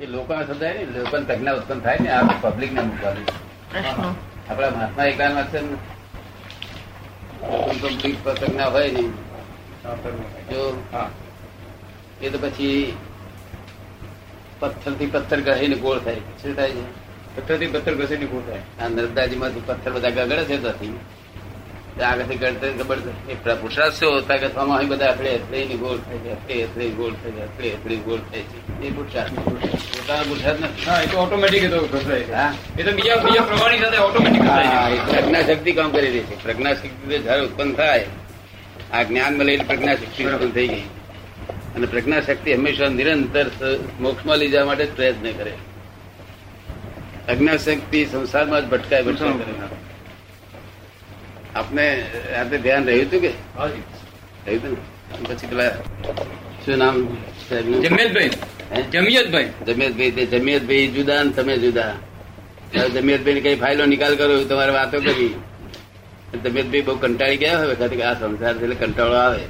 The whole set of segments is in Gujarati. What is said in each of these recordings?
એ લોકોને સમજાય ને લોકોને પ્રજ્ઞા ઉત્પન્ન થાય ને આ પબ્લિક ને મૂકવાની પ્રશ્નો. આપણા મહાત્મા એકલા છે ને પબ્લિક પ્રજ્ઞા હોય ને જો એ તો પછી પથ્થરથી પથ્થર ગળીને ગોળ થાય. શું થાય છે? પથ્થરથી પથ્થર ઘસીને ગોળ થાય. આ નર્મદાજી માંથી પથ્થર બધા ગગડે છે ત્યાંથી આગળથી ગળતે જબરદસ્ત એ પુરુષાર્થ શું હોતા કે આમાં બધા આપણે અથડાઈને ગોળ થાય છે અથડે અથડે ગોળ થાય છે અથડે અથડે ગોળ થાય છે એ પુરુષાર્થ પોતાના પુરુષાર્થ નથી. એ તો ઓટોમેટિક એ તો હા? એ તો બીજા બીજા પ્રમાણની સાથે ઓટોમેટિક પ્રજ્ઞા શક્તિ કામ કરી રહી છે. પ્રજ્ઞા શક્તિ જયારે ઉત્પન્ન થાય આ જ્ઞાન મળેલી પ્રજ્ઞા શક્તિ ઉત્પન્ન થઈ ગઈ અને પ્રજ્ઞા શક્તિ હંમેશા નિરંતર મોક્ષમાં લઈ જવા માટે પ્રયત્ન કરે. પ્રજ્ઞા શક્તિ સંસારમાં જ ભટકાય ભટકાય કરે. આપને આપણે ધ્યાન રહ્યું હતું કે. રહ્યું હતું ને? પછી પેલા શું નામ? જમિયતભાઈ. જમિયતભાઈ. જમિયતભાઈ તે જમિયતભાઈ જુદા ને તમે જુદા. જમિયતભાઈ જમિયતભાઈ કઈ ફાઇલો નિકાલ કરો તમારે વાતો કરી. જમિયતભાઈ બહુ કંટાળી ગયા હોય વખતે આ સંસાર એટલે કંટાળો આવે.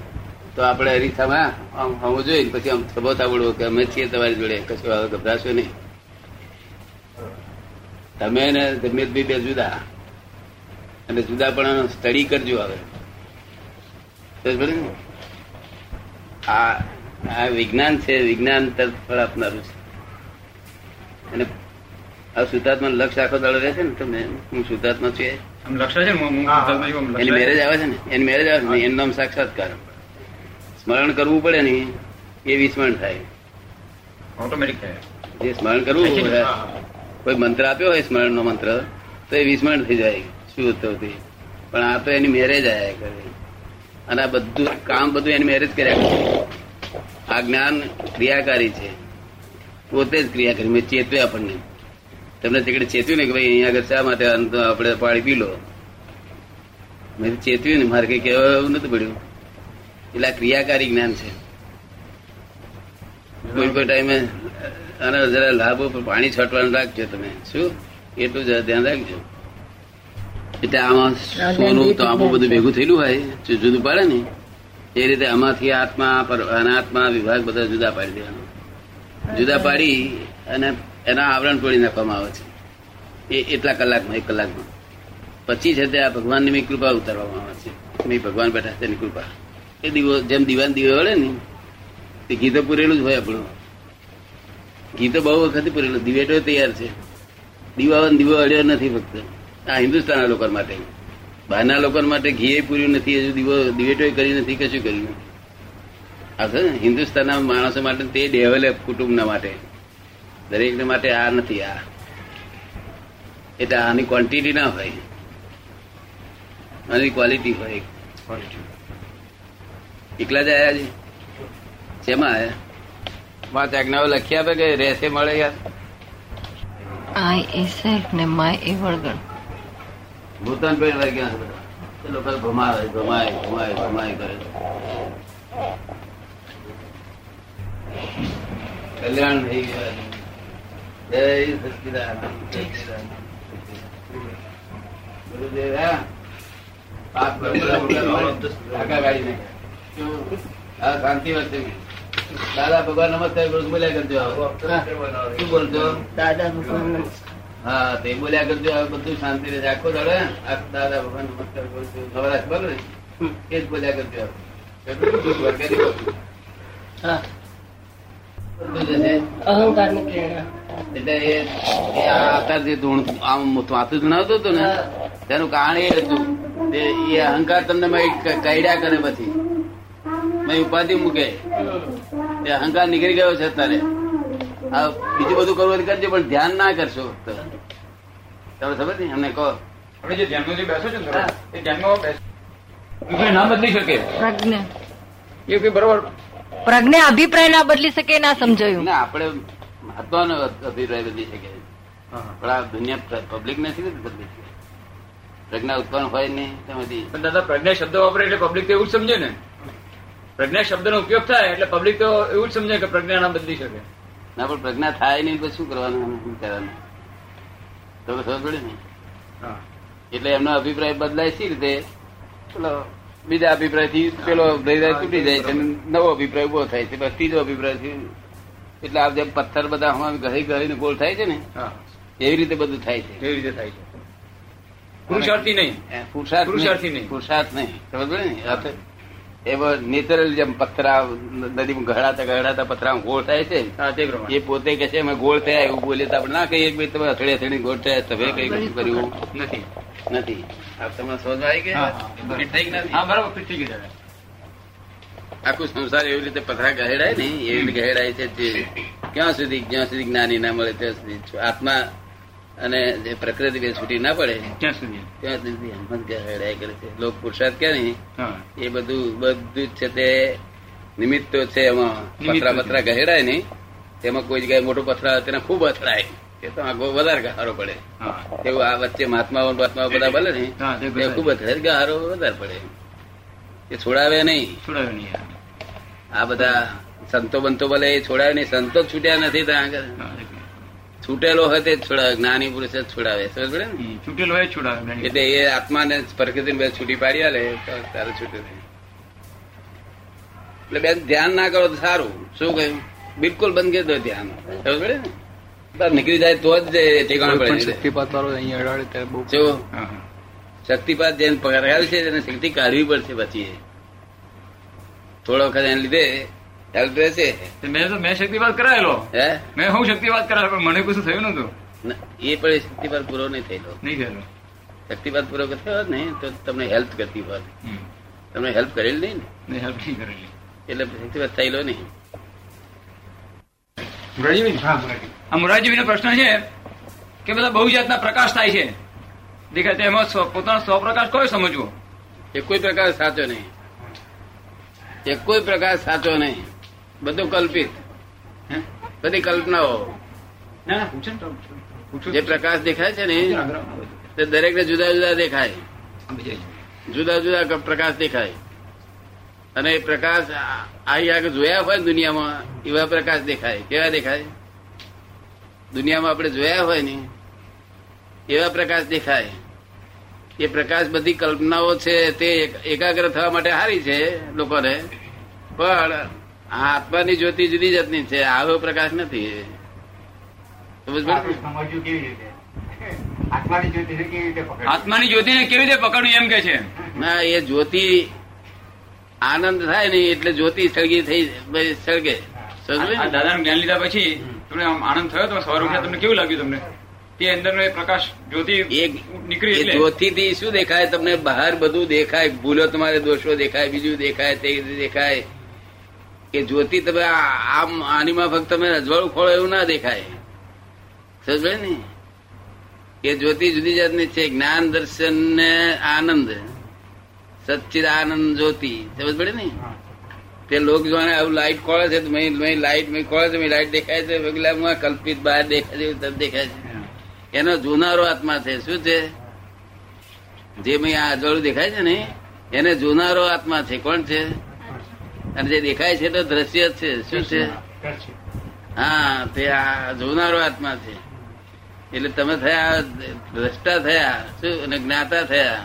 તો આપણે હરીસામાં આમ હમું જોઈએ ને પછી આમ થબો બોલવો કે અમે છીએ તમારી જોડે. કશું હવે ગભરાશો નહીં. તમે ને જમિયતભાઈ બે જુદા. અને જુદા સ્ટડી કરજો હવે? આ આ વિજ્ઞાન છે વિજ્ઞાન તરફ ફળ આપનારું છે. અને આ શુદ્ધાત્મા લક્ષ આખો દાડો રહે છે ને તમે હું શુદ્ધાત્મા છું એની મેરેજ આવે છે ને? એની મેરેજ આવે છે ને? એનું નામ સાક્ષાત્કાર. સ્મરણ કરવું પડે ને એ વિસ્મરણ થાય. ઓટોમેટિક થાય. જે સ્મરણ કરવું. કોઈ મંત્ર આપ્યો હોય સ્મરણ નો મંત્ર તો એ વિસ્મરણ થઈ જાય. શું ઉત્તરથી પણ આ તો એની મેરેજ આયા કરે. અને આ બધું કામ બધું એની મેરેજ કર્યા કરે. આ જ્ઞાન ક્રિયાકારી છે. પોતે જ ક્રિયા કરી. મેં ચેતવ્યા આપણને. તમને તે ચેત્યું ને કે ભાઈ અહીંયા આગળ શા માટે આપણે પાણી પી લો? મેં ચેતવ્યું ને મારે કઈ કહેવા એવું નથી પડ્યું. એટલે આ ક્રિયાકારી જ્ઞાન છે. કોઈ કોઈ ટાઈમે આના જરા લાભો, પાણી છાંટવાનું રાખજો તમે. શું? એટલું જ ધ્યાન રાખજો. એટલે આમાં સોનું તો આમાં બધું ભેગું થયેલું હોય જુદું પાડે ને એ રીતે આમાંથી આત્મા પર- અનાત્મા વિભાગ બધા જુદા પાડી દેવાનો. જુદા પાડી અને એના આવરણ તોડી નાખવામાં આવે છે. એ એટલા કલાકમાં એક કલાકમાં. પછી છે તે આ ભગવાનની મેં કૃપા ઉતારવામાં આવે છે. મેં ભગવાન બેઠા છે એની કૃપા. એ દીવો જેમ દીવાન દીવો વળે ને તે ઘી તો પૂરેલું જ હોય આપણું. ઘી તો બહુ વખત પૂરેલું. દિવેટો તૈયાર છે. દીવાન દીવો અડ્યો નથી ફક્ત આ હિન્દુસ્તાનના લોકો માટે. બહારના લોકો માટે ઘી પૂર્યું નથી હજુ દીવો દિવેટો કરી નથી કશું કર્યું આ હિન્દુસ્તાનના માણસો માટે તે ડેવલપ કુટુંબના માટે. દરેકને માટે આ નથી આ. એટલે આની ક્વોન્ટિટી ના હોય. આની ક્વોલિટી હોય. એકલા જ આયા છે? શેમાં આયા? પાંચ આજ્ઞાઓ લખી આપે કે રહેશે મળે યાર? આઈ એ સેલ્ફ ને માય એ વળગણ. ભૂતાન પેટ લાગ્યા છે એ લોકો ભમાય ભમાય ભમાય ભમાય કરે કલ્યાણ થઈ ગયા જય સચિદાન ગુરુદેવ હા? પાપ ગાડી. હા શાંતિ વાત દાદા ભગવાન નમસ્કાર બોલ્યા કરજો. શું બોલજો દાદા ભગવાન હા તે બોલ્યા કરજો હવે બધું શાંતિ રહે. આખો દાડો દાદા ભગવાન નમસ્કાર બોલજો નવરાશ બોલો ને એ જ બોલ્યા કરજો તેનું કારણ એ હતું એ અહંકાર તમને કઈડ્યા કરે પછી. ઉપાધિ મૂકે. એ અહંકાર નીકળી ગયો છે અત્યારે. બીજું બધું કરવું કરજો પણ ધ્યાન ના કરશો તમે સમજ ને અમને કહો. આપણે જે ધ્યાનમાં જે બેસો છો ને એ ધ્યાનમાં બેસો. ના બદલી શકે. પ્રજ્ઞા. એ કઈ બરોબર. પ્રજ્ઞા અભિપ્રાય ના બદલી શકે ના સમજાયું. ના આપણે મહત્વનો અભિપ્રાય બદલી શકે. પણ આ દુનિયા પબ્લિક નથી ને બદલી શકે. પ્રજ્ઞા ઉત્પન્ન હોય નહીં તેમાંથી પણ દાદા પ્રજ્ઞા શબ્દ વાપરે એટલે પબ્લિક તો એવું જ સમજે ને. પ્રજ્ઞા શબ્દનો ઉપયોગ થાય એટલે પબ્લિક તો એવું જ સમજે કે પ્રજ્ઞા ના બદલી શકે. ના પણ પ્રજ્ઞા થાય નહીં તો શું કરવાનું? શું કરવાનું. તો ખબર પડે ને? એટલે એમનો અભિપ્રાય બદલાય સી રીતે? પેલો બીજા અભિપ્રાયથી પેલો અભિપ્રાય તૂટી જાય છે નવો અભિપ્રાય ઊભો થાય છે બસ ત્રીજો અભિપ્રાયથી એટલે આ જેમ પથ્થર બધા હમણાં ઘરે ઘસીને ગોળ થાય છે ને એવી રીતે બધું થાય છે. એવી રીતે થાય છે. પુરુષાર્થી નહીં. પુરુષાર્થ પુરુષાર્થી નહીં. પુરુષાર્થ નહીં. સમજ પડી ને? એવો નેચરલ જેમ પથરા નદીમાં ગહડાતા ગહડાતા પથરા ગોળ થાય છે. એ પોતે કે છે અમે ગોળ થયા એવું બોલીએ તો આપણે ના કહીએ કે તમે અથડે અથડી ગોળ થયા તમે કઈ કશું કર્યું નથી. નથી. તમને સમજ આવી હા, બરાબર. ફિટ થઈ કે નથી હા બરાબર ફિટ થઈ ગયું. આખું સંસાર એવી રીતે પથરા ગહેડાય ને એવી રીતે ગહેડાય છે જે ક્યાં સુધી જ્યાં સુધી જ્ઞાની ના મળે ત્યાં સુધી આત્મા અને જે પ્રકૃતિ બે છૂટી ના પડે ક્યાં સુધી. ત્યાં સુધી કરે છે. લોક પુરુષાર્થ કે નહીં એ બધું બધું છે તે નિમિત્તો છે એમાં. પથરા પથરા ગહેડાય નહીં. તેમાં કોઈ જગ્યાએ મોટો પથરા તેને ખૂબ અથડાય. એ તો આગો વધારે ગહારો પડે. એવું આ વચ્ચે મહાત્માઓ મહાત્માઓ બધા બોલે ને તે ખૂબ અથડાય ગહારો વધારે પડે. એ છોડાવે નહીં. છોડાવે નહીં આ બધા સંતો બંતો ભલે એ છોડાવે નહીં. સંતો છૂટ્યા નથી ત્યાં આગળ. છૂટેલો હોય તે છોડાવે જ્ઞાની પુરુષ જ છોડાવે. સમજ ને? છૂટેલો હોય છોડાવે એટલે એ આત્માને પ્રકૃતિ બે છૂટી પાડી આલે તારે છૂટે એટલે બેન ધ્યાન ના કરો તો સારું. શું કહ્યું? બિલકુલ બંધ કરી દો ધ્યાન. સમજ ને? નીકળી જાય તો જ ઠેકાણે પડે. શક્તિપાત વાળો અહીંયા અડાડે ત્યારે બહુ જો હા, હા. શક્તિપાત જેને પગાર છે તેને શક્તિ કાઢવી પડશે પછી થોડો વખત એને લીધે હેલ્પ રહેશે? મેં તો મેં શક્તિવાદ કરાયેલો. હે? મેં હું શક્તિવાદ કરાયેલો પણ મને કશું થયું નતું એ પણ શક્તિવાદ પૂરો નહીં થયેલો. નહીં થયેલો. શક્તિવાદ પૂરો થયો? ને તો તમને હેલ્પ કરતી હોત. તમને હેલ્પ કરેલી નહીં ને? હેલ્પ નહીં કરેલી. એટલે શક્તિવાદ થયેલો નહીં. આ મોરારજીભાઈનો પ્રશ્ન છે કે બધા બહુ જાતના પ્રકાશ થાય છે. દેખાય તેમાં સ્વ- પોતાનો સ્વપ્રકાશ કયો સમજવો? એ કોઈ પ્રકાર સાચો નહીં. એ કોઈ પ્રકાર સાચો નહીં. બધું કલ્પિત. હે? બધી કલ્પનાઓ. જે પ્રકાશ દેખાય છે ને તે દરેક ને જુદા જુદા દેખાય. જુદા જુદા પ્રકાશ દેખાય. અને એ પ્રકાશ આગળ જોયા હોય ને દુનિયામાં એવા પ્રકાશ દેખાય. કેવા દેખાય? દુનિયામાં આપણે જોયા હોય ને એવા પ્રકાશ દેખાય. એ પ્રકાશ બધી કલ્પનાઓ છે તે એકાગ્ર થવા માટે સારી છે લોકોને. પણ આત્માની જ્યોતિ જુદી જાતની છે આવો પ્રકાશ નથી. આત્માની જ્યોતિને કેવી રીતે પકડવી? કેવી રીતે પકડવી એમ કે છે? ના એ જ્યોતિ આનંદ થાય ને એટલે જ્યોતિ સળગી થઈ સળગે. દાદા જ્ઞાન લીધા પછી તમને આનંદ થયો તો સવાર ઉઠ્યા તમને કેવું લાગ્યું તમને? તે અંદરનો એ પ્રકાશ જ્યોતિ એક નીકળી એ જ્યોતિ થી શું દેખાય? તમને બહાર બધું દેખાય. ભૂલો તમારે દોષો દેખાય બીજું દેખાય તે દેખાય. કે જ્યોતિ તમે આમ આની ફક્ત તમે અજવાળું ખોળો એવું ના દેખાય. સમજ ને? કે જ્યોતિ જુદી જાતની છે જ્ઞાન દર્શન ને આનંદ. સચ્ચિદ આનંદ જ્યોતિ. સમજ પડે ને? તે લોક જોવાને આવું લાઈટ ખોળે છે તો મેં લાઈટ મેં ખોળે છે મેં લાઈટ દેખાય છે વગેરે કલ્પિત બહાર દેખાય છે એવું દેખાય છે. એનો જોનારો આત્મા છે. શું છે? જે મેં આ અજવાળું દેખાય છે ને એને જોનારો આત્મા છે. કોણ છે? અને જે દેખાય છે તો દ્રશ્ય જ છે. શું છે? હા તે આ જોનારો આત્મા છે. એટલે તમે થયા દ્રષ્ટા થયા શું? અને જ્ઞાતા થયા.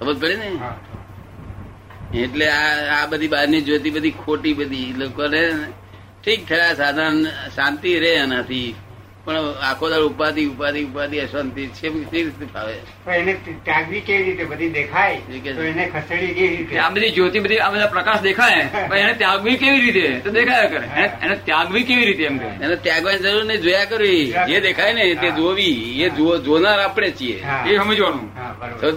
ખબર પડી ને? એટલે આ આ બધી બહારની જ્યોતિ બધી ખોટી બધી. લોકોને ઠીક થયા સાધારણ શાંતિ રહે એનાથી. પણ આખો દાડ ઉપાધિ ઉપાધિ ઉપાધિ અશાંતિ છે રીતે ફાવે. એને ત્યાગવી કેવી રીતે? બધી દેખાય. તો એને ખસેડી કેવી રીતે? આ બધી જ્યોતિ બધી આ બધા પ્રકાશ દેખાય. પણ એને ત્યાગવી કેવી રીતે? તો દેખાયા કરે. એને- ત્યાગવી કેવી રીતે એમ કે એને ત્યાગવાની જરૂર નહીં જોયા કરવી. જે દેખાય ને તે જોવી. એ જોનાર આપણે છીએ. એ સમજવાનું.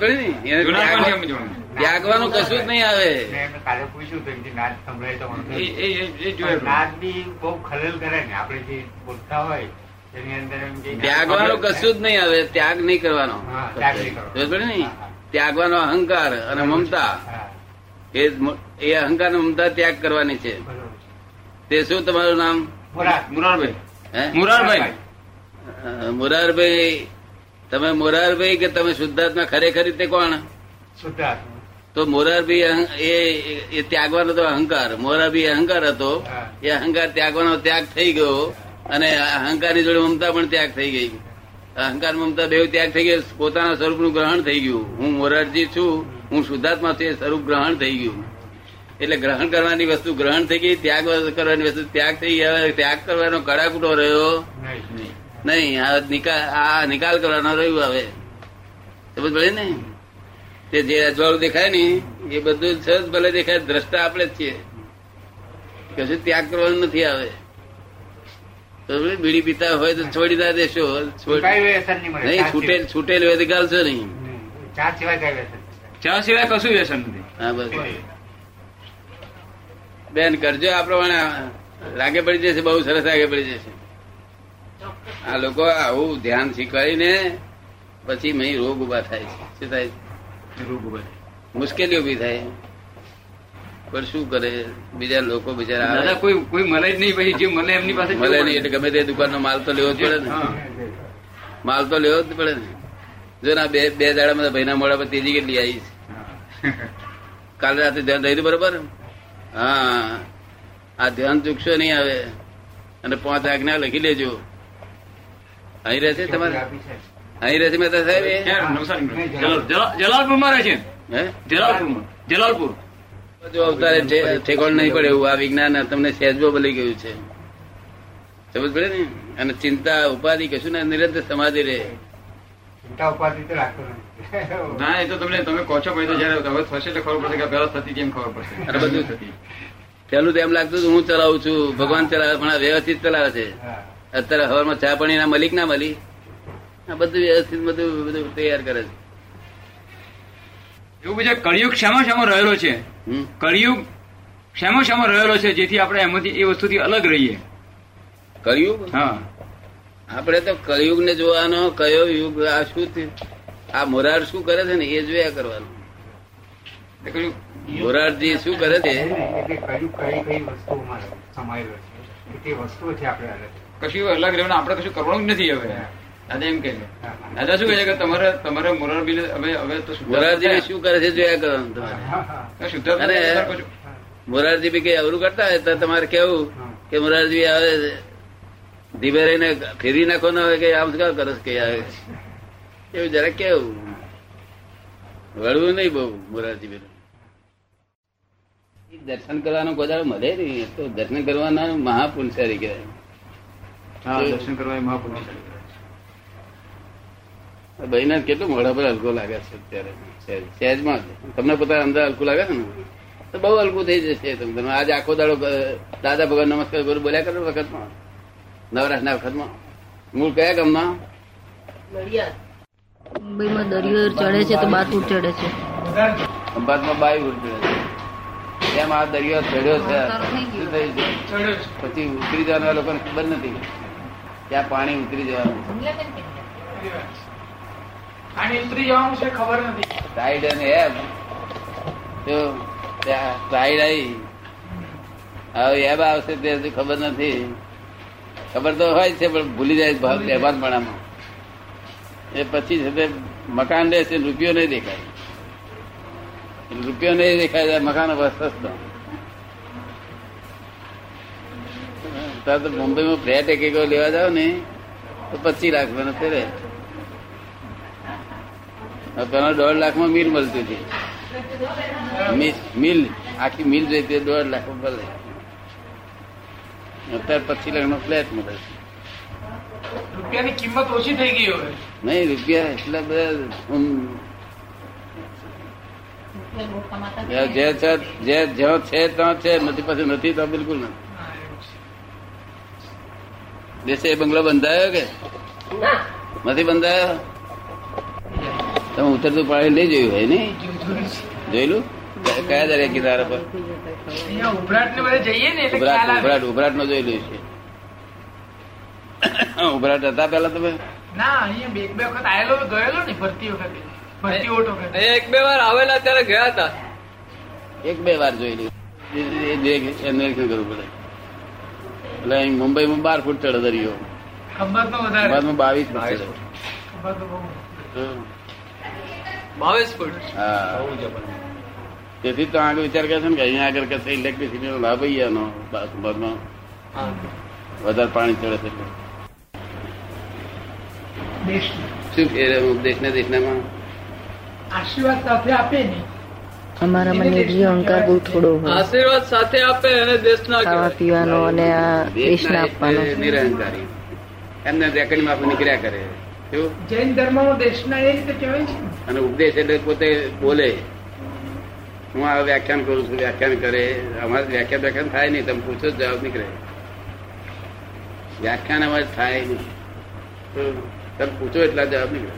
ને? એને સમજવાનું? ત્યાગવાનું કશું જ નહીં આવે. કાલે પૂછ્યું તો એમથી નાદ સંભળાય તો. નાદ બી બહુ ખલેલ કરે ને. આપણે જે બોલતા હોય ત્યાગવાનું કશું જ નહીં હવે ત્યાગ નહીં કરવાનો. ને. ત્યાગવાનો અહંકાર અને મમતા. એ એ અહંકાર અને મમતા ત્યાગ કરવાની છે. તે શું તમારું નામ. મુરારભાઈ. હે? મુરારભાઈ. મોરારભાઈ તમે મોરારભાઈ કે તમે શુદ્ધાત્મા ખરેખર રીતે કોણ. તો મોરારભાઈ એ એ ત્યાગવાનો તો અહંકાર. મોરારભાઈ અહંકાર હતો. એ અહંકાર ત્યાગવાનો ત્યાગ થઈ ગયો. અને અહંકારની જોડે મમતા પણ ત્યાગ થઈ ગઈ. અહંકાર મમતા બે ત્યાગ થઈ ગયો પોતાના સ્વરૂપનું ગ્રહણ થઈ ગયું. હું મોરારજી છું, હું શુદ્ધાત્મા છું, એ સ્વરૂપ ગ્રહણ થઈ ગયું. એટલે ગ્રહણ કરવાની વસ્તુ ગ્રહણ થઈ ગઈ, ત્યાગ કરવાની વસ્તુ ત્યાગ થઈ ગયા ત્યાગ કરવાનો કડાકૂટો રહ્યો નહીં. આ નિકાલ આ નિકાલ કરવાનો રહ્યું હવે. સમજ ભલે ને? તે જે અજવાળું દેખાય ને, એ બધું સહજ ભલે દેખાય, દ્રષ્ટા આપણે જ છીએ. કશું ત્યાગ કરવાનું નથી આવે બીડી પીતા હોય તો છોડી ના દેશો. નહીં મળે. નહીં ચા છૂટેલ છૂટેલ હોય તો ગાલશો નહીં. ચા સિવાય કઈ વ્યસન ચા સિવાય કશું વ્યસન નથી. હા બસ. બેન કરજો આ પ્રમાણે. લાગે પડી જશે બહુ સરસ લાગે પડી જશે. આ લોકો આવું ધ્યાન શીખવાડીને પછી મહી રોગ ઊભા થાય છે. શું થાય મુશ્કેલી ઊભી થાય. પણ શું કરે? બીજા લોકો બિચારા કોઈ કોઈ મળે જ નહીં પછી જે મળે એમની પાસે મળે નહીં એટલે ગમે તે દુકાનનો માલ તો લેવો જ પડે ને. માલ તો લેવો જ પડે ને. જો ના બે બે દાડામાં ભાઈના મોડા પર તેજી કેટલી આવી છે. કાલે રાતે ધ્યાન રહ્યું બરોબર? હા. આ ધ્યાન ચૂકશો નહીં આવે અને પાંચ આજ્ઞા લખી લેજો. અહીં રહેશે તમારે? છે. અહીં રહેશે મહેતા સાહેબ? જલાલપુરમાં નવસારીમાં. જલાલ- જલાલ- રહે છે? હે? જલાલપુરમાં. જલાલપુર. જો અવતારે ઠે- નહીં પડે એવું આ વિજ્ઞાન તમને સહેજબો બની ગયું છે. સમજ પડે ને? અને ચિંતા ઉપાધિ કશું ના નિરંતર સમાધિ રહે. ચિંતા ઉપાધિ તો રાખતો ના. એ તો તમને તમે કહો છો ભાઈ તો જયારે હવે થશે તો ખબર પડશે કે પેલા થતી કેમ ખબર પડશે. અરે બધું થતી. પેલું તો એમ લાગતું હતું હું ચલાવું છું ભગવાન ચલાવે પણ આ વ્યવસ્થિત ચલાવે છે. અત્યારે હવામાં ચા પાણી ના મલિક ના મળી આ બધું વ્યવસ્થિત બધું બધું તૈયાર કરે છે. એવું બીજા કળિયુગ શામાં શામાં રહેલો છે? કળિયુગ શામાં શામાં રહેલો છે? જેથી આપણે એમાંથી એ વસ્તુથી અલગ રહીએ. કળિયુગ? હા. આપણે તો કળિયુગ ને જોવાનો કયો યુગ? આ શું આ મોરાર શું કરે છે ને? એ જોયા કરવાનું. મોરારજી શું કરે છે? કશું અલગ રહેવાનું આપણે કશું કરવાનું જ નથી હવે. દાદા એમ કહે દાદા શું કહે છે કે તમારે તમારે મોરારબી હવે હવે તો મોરારજી શું કરે છે જોયા કરવાનું તમારે? શુદ્ધ મોરારજી બી કઈ અવરું કરતા હોય? તો તમારે કેવું કે મોરારજી આવે ધીમે રહીને ફેરી નાખો ને હવે કે આમ શું કરો કે આવે એવું જરા કેવું? વળવું નહીં બહુ મોરારજી બેન દર્શન કરવાનો ગોદાડો મળે નહીં. તો દર્શન કરવાના મહાપુરુષારી કહેવાય હા દર્શન કરવા એ મહાપુરુષ ભાઈ ને કેટલું મોઢા પર હલકો લાગે છે અત્યારે. સહેજમાં તમને પોતા અંદર હલકું લાગે છે ને? તો બહુ હલકું થઈ જશે તમને આજે આખો દાડો દાદા ભગવાન નમસ્કાર ગુરુ બોલ્યા કરો વખતમાં? નવરાશના વખતમાં? મૂળ કયા ગામમાં? મુંબઈમાં દરિયો ચડે છે તો બાથુર ચડે છે. ખંભાતમાં બાઈ ઉડે છે. એમ આ દરિયો ચડ્યો છે. શું થયું છે? પછી ઉતરી જવાના લોકોને ખબર નથી. ત્યાં પાણી ઉતરી જવાનું. અને એમ. તો ત્યાં ટાઈડ આવી. હવે એમ આવશે તે હજુ ખબર નથી. ખબર તો હોય છે પણ ભૂલી જાય ભાવ બેભાનપણામાં એ પછી છે તે મકાન છે રૂપિયો નહીં દેખાય. રૂપિયો નહીં દેખાય જાય મકાન સસ્તો. તાર તો મુંબઈમાં ફ્લેટ એક એક લેવા જાવ ને તો પચીસ લાખ મને ફેરે પેલા દોઢ લાખમાં મિલ મળતી હતી. મિ- મિલ આખી મિલ હોય દોઢ લાખ મળે અત્યારે પછી લાખ નો ફ્લેટ મળે રૂપિયાની કિંમત ઓછી થઈ ગઈ હવે. નહીં રૂપિયા એટલા બધા જે જે છે જે જ્યાં છે ત્યાં છે નથી પછી નથી તો બિલકુલ નથી. દેશે એ બંગલો બંધાયો કે? નથી બંધાયો? તમે ઉતરતું પાણી લઈ જોયું હોય ને જોયેલું કયા દરિયા કિનારા પર? ઉભરાટ ને બધે જઈએ ને એટલે ઉભરાટ નો જોયેલું છે. ઉભરાટ હતા પેલા તમે? ના અહીંયા બે બે વખત આયેલો ગયેલો ને ભરતી વખતે. ભરતી ઓટ એક બે વાર આવેલા ત્યારે ગયા હતા. એક બે વાર જોયેલી નિરીક્ષણ કરવું પડે. એટલે અહીં મુંબઈમાં બાર ફૂટ ચડે દરિયો. બાવીસ ફૂટ ચડે. હા. તેથી તો આગળ વિચાર કરે છે ને કે અહીંયા આગળ કશે ઇલેક્ટ્રિસિટી નો લાભ અહીંયાનો બાદમાં વધારે પાણી ચડે છે. શું કે દેશના દેશનામાં? આશીર્વાદ સાથે આપે ને. અમારા મને જે અહંકાર બહુ થોડો આશીર્વાદ સાથે આપે અને દેશના ખાવા. પીવાનો અને આ દેશના આપવાનો. નિરહંકારી એમને રેકડીમાં માં નીકળ્યા કરે. જૈન ધર્મ દેશના એ રીતે કહેવાય છે અને ઉપદેશ એટલે પોતે બોલે. હું આ વ્યાખ્યાન કરું છું વ્યાખ્યાન કરે. અમારે વ્યાખ્યાન વ્યાખ્યાન થાય નહીં તમે પૂછો જવાબ નીકળે. વ્યાખ્યાન અમારે થાય નહીં. તો તમે પૂછો એટલા જવાબ નીકળે.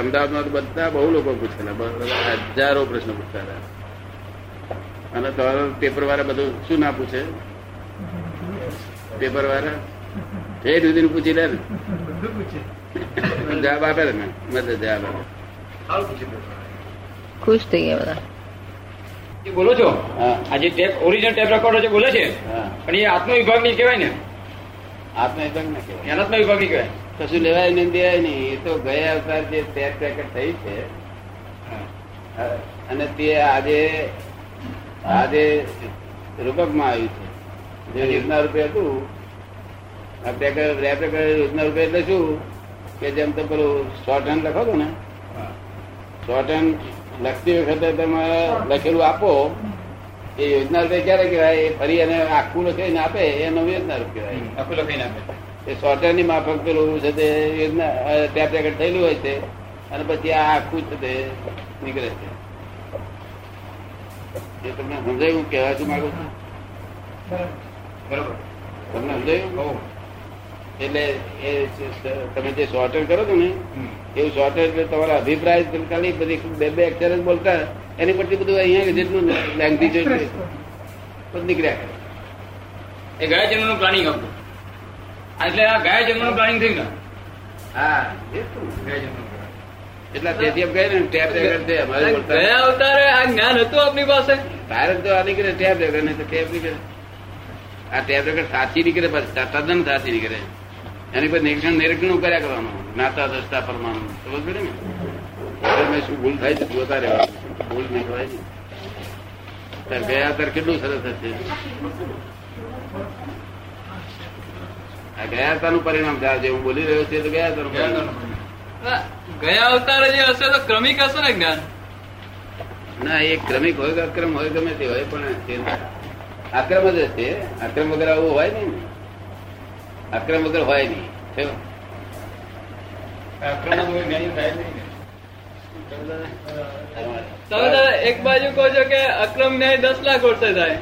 અમદાવાદમાં તો બધા બહુ લોકો પૂછેલા હજારો પ્રશ્ન પૂછતા હતા અને તમારો પેપર વાળા બધું શું ના પૂછે? પેપર વાળા ઠેઠ સુધી પૂછી લે ને. બધું પૂછે. જવાબ આપે ને મદદ જવાબ આપે. ખુશ થઈ ગયા બધા. જે બોલો છો? આ જે ટેપ ઓરિજિનલ ટેપ રેકોર્ડર જે બોલે છે? હા. પણ એ આત્મ વિભાગની કહેવાય ને? એકદમ ના કહેવાય. અનાત્મ વિભાગની કહેવાય. કશું લેવાય નહીં દેવાય નહીં. એ તો ગયા અવતાર જે ટેપ પેકેટ થઈ છે. હા, અને તે આજે આજે રૂપકમાં આવ્યું છે. જે યોજના રૂપે હતું. રેપ પેકેટ યોજના રૂપે એટલે શું? કે જેમ તો પેલું શોર્ટ હેન્ડ લખો છો ને શોર્ટ હેન્ડ લખતી વખતે તમે લખેલું આપો એ યોજના રૂપિયા ક્યારે કહેવાય? એ ફરી એને આખું લખીને આપે એનો યોજના રૂપ કહેવાય આખું લખીને આપે. એ સોફ્ટવેરની માફક પેલું છે તે યોજના ટેપ રેકેટ થયેલું હોય છે અને પછી આ આખું છે તે નીકળે છે. એ તમને સમજાયું? કહેવા છું માગું છું. બરોબર. તમને સમજાયું. એટલે એ તમે જે શોર્ટેજ કરો છો ને. એવું શોર્ટેજ એટલે તમારા અભિપ્રાય ખાલી બધી બે બે અક્ષર જ બોલતા એની પરથી બધું અહીંયા જેટલું લેંગથી છે બધું નીકળ્યા કરે. એ ગયા જન્મનું પ્લાનિંગ હતું એટલે આ ગયા જન્મનું પ્લાનિંગ થયું ને હા એ તો. ગયા જન્મનું એટલા તેથી એમ કહે ને ટેપ રેકેટ છે અમારે ગયા અવતારે આ જ્ઞાન હતું આપની પાસે? તારે તો આ નીકળે ટેપ રેકર્ડ નહીં તો ટેપ નીકળે. આ ટેપ રેકર્ડ સાચી નીકળે પછી તદ્દન સાચી નીકળે. એની પર નિરીક્ષણ નિરીક્ષણ કર્યા કરવાનું. નાતા દસતા પરમાણુ. સમજ પડી ને? શું ભૂલ થાય છે? જોતા રહેવાનું ભૂલ નહીં થવાય ને ત્યારે ગયા ત્યારે કેટલું સરસ હશે આ ગયા તાનું પરિણામ થાય જે હું બોલી રહ્યો છે તો ગયા પરિણામ. ગયા અવતાર જે હશે તો ક્રમિક હશે ને જ્ઞાન? ના એ ક્રમિક હોય કે અક્રમ હોય ગમે તે હોય પણ અક્રમ જ હશે. અક્રમ વગેરે આવું હોય ને અક્રમ વગર હોય નહીં. તમે એક બાજુ કહો છો કે અક્રમ ન્યાય દસ લાખ વર્ષે થાય.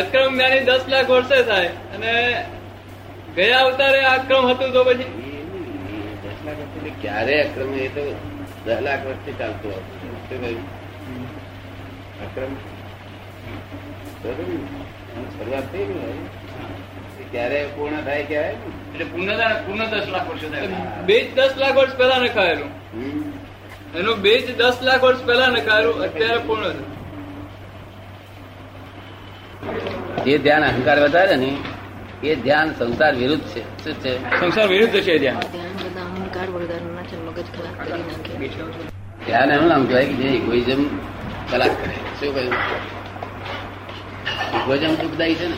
અક્રમ જ્ઞાની દસ લાખ વર્ષે થાય. અને ગયા અવતારે અક્રમ હતું તો પછી? દસ લાખ વર્ષે ક્યારે અક્રમ એ તો દસ લાખ વર્ષથી ચાલતું હતું. અક્રમ? શરૂઆત થઈ ગઈ ક્યારે પૂર્ણ થાય કહેવાય એટલે પૂર્ણતા પૂર્ણ દસ લાખ વર્ષો થાય. બીજ દસ લાખ વર્ષ પહેલા નખાયેલું. એનું બે જ દસ લાખ વર્ષ પહેલા નખાયેલું અત્યારે પૂર્ણ જે ધ્યાન અહંકાર વધારે ને એ ધ્યાન સંસાર વિરુદ્ધ છે. શું છે? સંસાર વિરુદ્ધ છે ધ્યાન. ધ્યાન બધા અહંકાર વળગાડવાના છે મગજ ખરાબ કરી નાખે. ધ્યાન એનું નામ કહેવાય કે જે ઇગોઇઝમ કલાક કરે. શું કહ્યું? ઇગોઇઝમ દુઃખદાયી છે ને.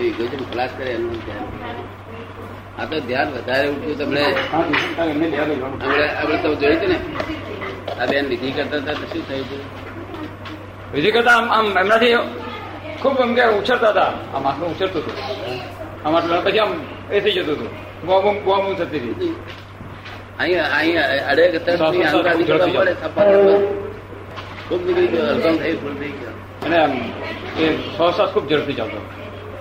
તો ઇગોઇઝમ ખલાસ કરે એનું ધ્યાન આ તો ધ્યાન વધારે ઉઠ્યું તમને આપણે તમે જોયું હતું ને આ બેન વિધિ કરતા હતા શું થયું હતું? વિધિ કરતા આમ આમ એમનાથી ખૂબ એમ કે ઉછળતા હતા. આમ આટલું ઉછળતું હતું. આમ આટલું પછી આમ એ થઈ જતું હતું. બોમ બોમ થતી હતી. અહીંયા અહીંયા થપ્પા ખૂબ નીકળી ગયો હલકમ થઈ ફૂલ થઈ ગયો. અને આમ એ સો શ્વાસ ખૂબ ઝડપી ચાલતો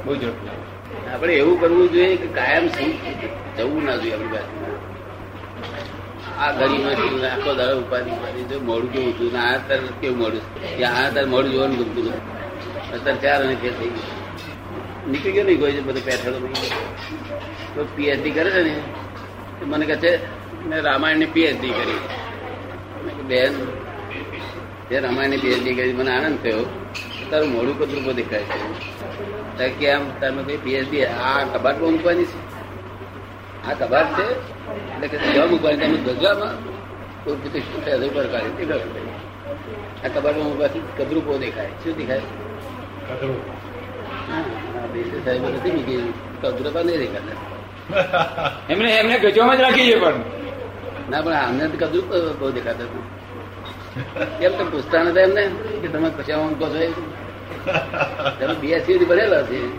બહુ જરૂર નહીં આપણે એવું કરવું જોઈએ કે કાયમ જવું ના જોઈએ આપણી પાસે. આ ઘડીમાં આખો દાડો ઉપાધિ ઉપાધિ જો મોડું કેવું હતું ને, આ તાર કેવું મોડું કે આ તાર મોડું જોવાનું ગમતું નથી. અત્યારે ચાર અને ફેર થઈ ગયું. નીકળી ગયો નહીં કોઈ બધું પેઠળો તો પીએચડી કરે છે ને મને કહે છે, મેં રામાયણની પીએચડી કરી. બેન, જે રામાયણની પીએચડી કરી, મને આનંદ થયો. તારું મોડું કદરૂપો દેખાય છે. કેમ તમે કઈ પીએચડી આ કબાટમાં મૂકવાની છે? આ કબાટ છે? એટલે કે કેવા મૂકવાની તમે ધજામાં કોઈ પછી શું થાય હજુ પર કાઢી તે ખબર પડી. આ કબાટમાં મૂકવાથી કદરૂપો દેખાય. શું દેખાય? સાહેબ નથી મૂકી. કદરૂપા નહીં દેખાતા. એમને એમને ગજવામાં જ રાખી છે પણ. ના પણ આમને કદરૂપ બહુ દેખાતા કેમ તમે પૂછતા નથી એમને કે તમે કશામાં કહો છો? તમે બીએસસી સુધી ભરેલા છે.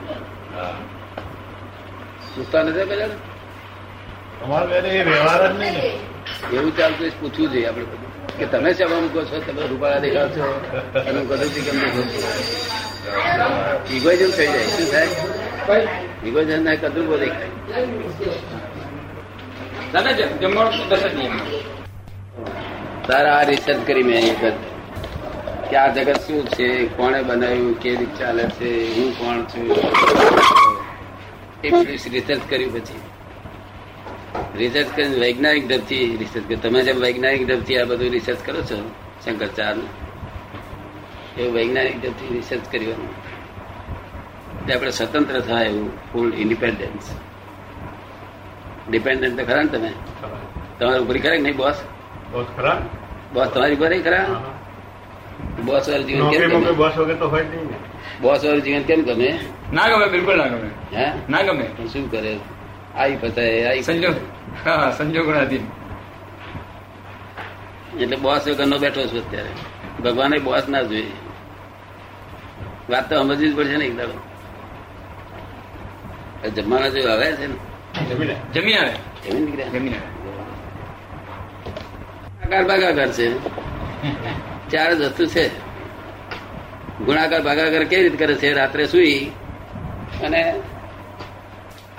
પૂછતા નથી પેલા અમારે વ્યવહાર જ નહીં એવું ચાલતું પૂછવું જોઈએ આપણે બધું. કે તમે શેમાં અમુક છો તમે રૂપાળા દેખાવ છો? તમે કદું કેમ દેખો છો ઇગોઇઝમ થઈ જાય. શું થાય? ઇગોઇઝમ કદું બહુ દેખાય. દાદા જ- જમવાનું દસ જ નિયમ તારા આ રિસર્ચ કરી મેં એક જ. કે આ જગત શું છે? કોણે બનાવ્યું? કે રીતે ચાલે છે? હું કોણ છું? એ રિસર્ચ કર્યું પછી. રિસર્ચ કરીને વૈજ્ઞાનિક ઢબથી રિસર્ચ કર્યું તમે જેમ વૈજ્ઞાનિક ઢબથી આ બધું રિસર્ચ કરો છો શંકરાચાર્ય એવું વૈજ્ઞાનિક ઢબથી રિસર્ચ કર્યું. એટલે આપણે સ્વતંત્ર થાય એવું ફૂલ ઇન્ડિપેન્ડન્સ ડિપેન્ડન્ટ તો ખરા ને તમે? તમારી ઉપરી ખરા કે નહીં બોસ બોસ ખરા? બોસ તમારી ઉપર ખરા બોસ વાળું જીવન કેમ ગમે? બોસ વગર તો હોય નહીં બોસ વાળું જીવન કેમ ગમે? ના ગમે બિલકુલ ના ગમે. હે? ના ગમે. પણ શું કરે? આઈ પતાય આઈ સંજોગ હા સંજોગોનાધીન એટલે બોસ વગર નો બેઠો છું અત્યારે. ભગવાને બોસ ના જોઈએ વાત તો સમજવી જ પડશે ને એક દાડો. જમવાના જેવું આવે છે ને. જમી આવે. જમી નીકળ્યા. જમી આવે. ભાગાકાર છે ચાર જ વસ્તુ છે. ગુણાકાર ભાગાકાર કેવી રીતે કરે છે? રાત્રે સુઈ અને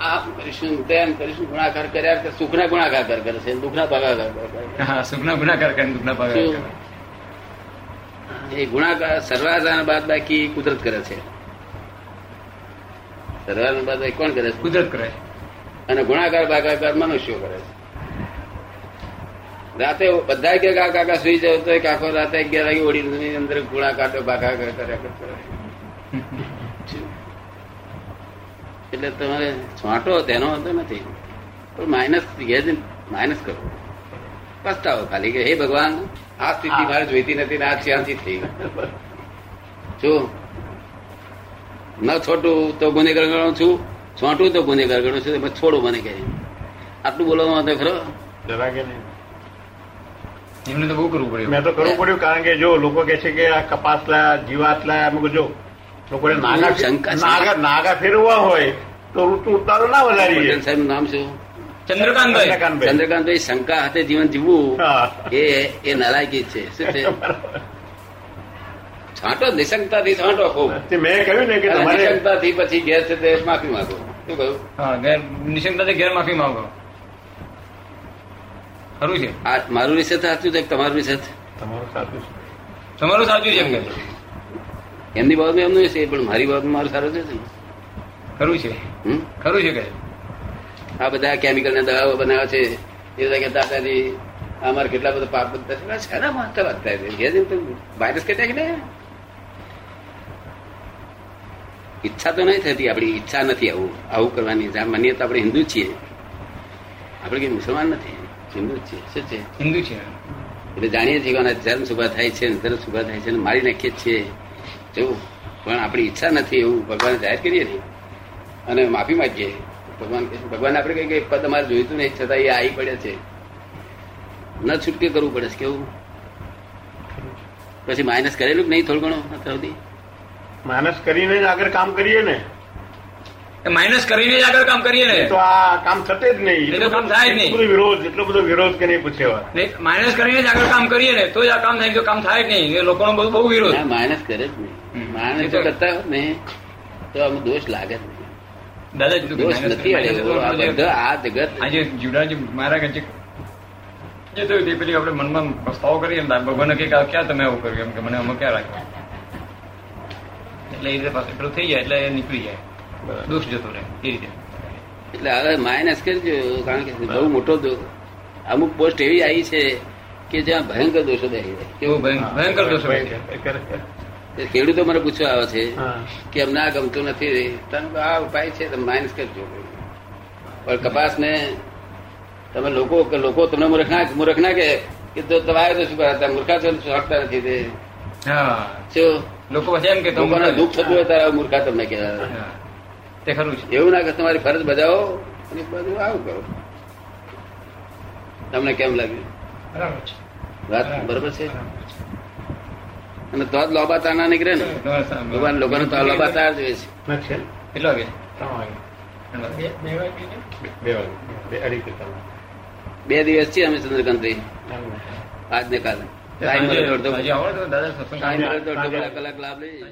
આમ કરીશું તેમ કરીશું ગુણાકાર કર્યા કે સુખના ગુણાકાર કરે છે દુઃખના ભાગાકાર કરે સુખના ગુણાકાર કરે દુઃખના ભાગાકાર એ ગુણાકાર સરવાળાના બાદ બાકી કુદરત કરે છે. સરવાળાના બાદ બાકી કોણ કરે છે? કુદરત કરે. અને ગુણાકાર ભાગાકાર મનુષ્યો કરે છે. રાતે બધા કે કાકા સુઈ જાવ તો કાકો રાતે અગિયાર વાગે ઓડી અંદર ગુણા કાઢો ભાગાકાર કર્યા કરતો એટલે તમારે છાંટો તેનો વાંધો નથી. પણ માઇનસ ગેજ માઇનસ કરો. પસ્તાવો ખાલી કે હે ભગવાન, આ સ્થિતિ મારે જોઈતી નથી ને આ ત્યાંથી થઈ જો, ન છોટું તો ગુનેગાર ગણો છું, છોટું તો ગુનેગાર ગણો છું છોડું મને કહે આટલું બોલવામાં વાંધો ખરો? જરા કે નહીં. એમને તો બહુ કરવું પડ્યું. મેં તો કરવું પડ્યું કારણ કે જો લોકો કે છે કે આ કપાસ લાયા જીવાત લાયા અમે જો લોકોને નાગા શંકા નાગા નાગા ફેરવવા હોય તો ઋતુ ઉતારો ના વધારીએ. સાહેબ નામ શું? ચંદ્રકાંતભાઈ. ચંદ્રકાંતભાઈ. શંકા હાથે જીવન જીવવું એ એ નલાયકી જ છે. શું છે? છાંટો નિશંકતાથી છાંટો ખૂબ. મેં કહ્યું ને કે નિશંકતાથી પછી ગેસ છે તે માફી માંગો. શું કહ્યું? હા ગેર નિશંકતાથી ગેર માફી માંગો. ખરું છે? આ મારું રિસર્ચ સાચું છે કે તમારું રિસર્ચ તમારું સાચું છે. તમારું સાચું છે એમ કે? એમની બાબતમાં એમનું છે પણ મારી બાબતમાં મારું સારું છે ને ખરું છે? ખરું છે કે? આ બધા કેમિકલ ના દવાઓ બનાવે છે. એ બધા કે દાદાજી અમારે કેટલા બધા પાપ બધા છે. શાના માનતા વાંચતા છે. ઘેર તો વાયરસ કટ્યા કે ને ઈચ્છા તો નહીં થતી. આપણી ઈચ્છા નથી આવું. આવું કરવાની. માનીએ તો આપણે હિન્દુ છીએ. આપણે કઈ મુસલમાન નથી. હિન્દુ છે છીએ શું છે? હિન્દુ છે એટલે જાણીએ છીએ કે ધર્મ શુભા થાય છે ધર્મ શુભા થાય છે ને મારી નાખીએ જ છીએ. જેવું પણ આપણી ઈચ્છા નથી એવું. ભગવાન જાહેર કરીએ ને અને માફી માંગીએ ભગવાન ભગવાન આપણે કઈ કઈ એક પદ અમારે જોઈતું નહીં છતાં એ આવી પડે છે. ન છૂટકે કરવું પડે છે કેવું? પછી માઇનસ કરેલું કે નહીં થોડું ઘણું અત્યાર સુધી? માનસ કરીને જ આગળ કામ કરીએ ને. માઇનસ કરીને જ આગળ કામ કરીએ ને. તો આ કામ થતે જ નહીં. એટલો તો કામ થાય જ નહીં. એટલો વિરોધ એટલો બધો વિરોધ કે નહીં પૂછેવા માઇનસ કરીને જ આગળ કામ કરીએ ને તો જ આ કામ થાય તો કામ થાય જ નહીં. એ લોકોનો બહુ બહુ વિરોધ. માઇનસ કરે જ નહીં. માઇનસ તો- કરતા ને તો આમ દોષ લાગે જ નહીં. દોષ નથી આ જગત આજે જુડાજી મારા જે જે થયું તે પેલી આપણે મનમાં પસ્તાવો કરીએ ને કઈ કે ક્યાં તમે આવું કર્યું? એમ કે મને આમાં ક્યાં રાખ્યો? એટલે એ પાછું પેલું થઈ જાય એટલે નીકળી જાય. દોષ જતો રહે એ રીતે. એટલે હવે માઇનસ કરજો કારણ કે બહુ મોટો અમુક પોસ્ટ એવી આવી છે કે જ્યાં ભયંકર દોષો દેખાઈ જાય. કેવું ભયંકર દોષો ખેડૂતો મને પૂછવા આવે છે કે અમને આ ગમતું નથી તમે આ ઉપાય છે તમે માઇનસ કરજો. પણ કપાસ ને તમે લોકો લોકો તમને મૂર્ખ ના મૂર્ખ ના કે કે તો તમારે તો શું કરાતા મૂર્ખા તો શકતા નથી તે લોકો પછી એમ કે લોકોને દુઃખ થતું હોય તારા મૂર્ખા તમને કહેવાય હા. તે ખરું છે. એવું ના કે તમારી ફરજ બજાવો અને બધું આવું કરો. તમને કેમ લાગ્યું બરાબર છે. વાત બરોબર. છે? અને તો જ લોબા તાના નીકળે ને? ભગવાન લોકોને તો લોબા તાર જોઈએ છે? કેટલો વાગે. બે- દિવસ છીએ અમે ચંદ્રકાંતભાઈ. આજને આજ ને કાલે ટાઈમ મળે કલાક કલાક લાભ લઈ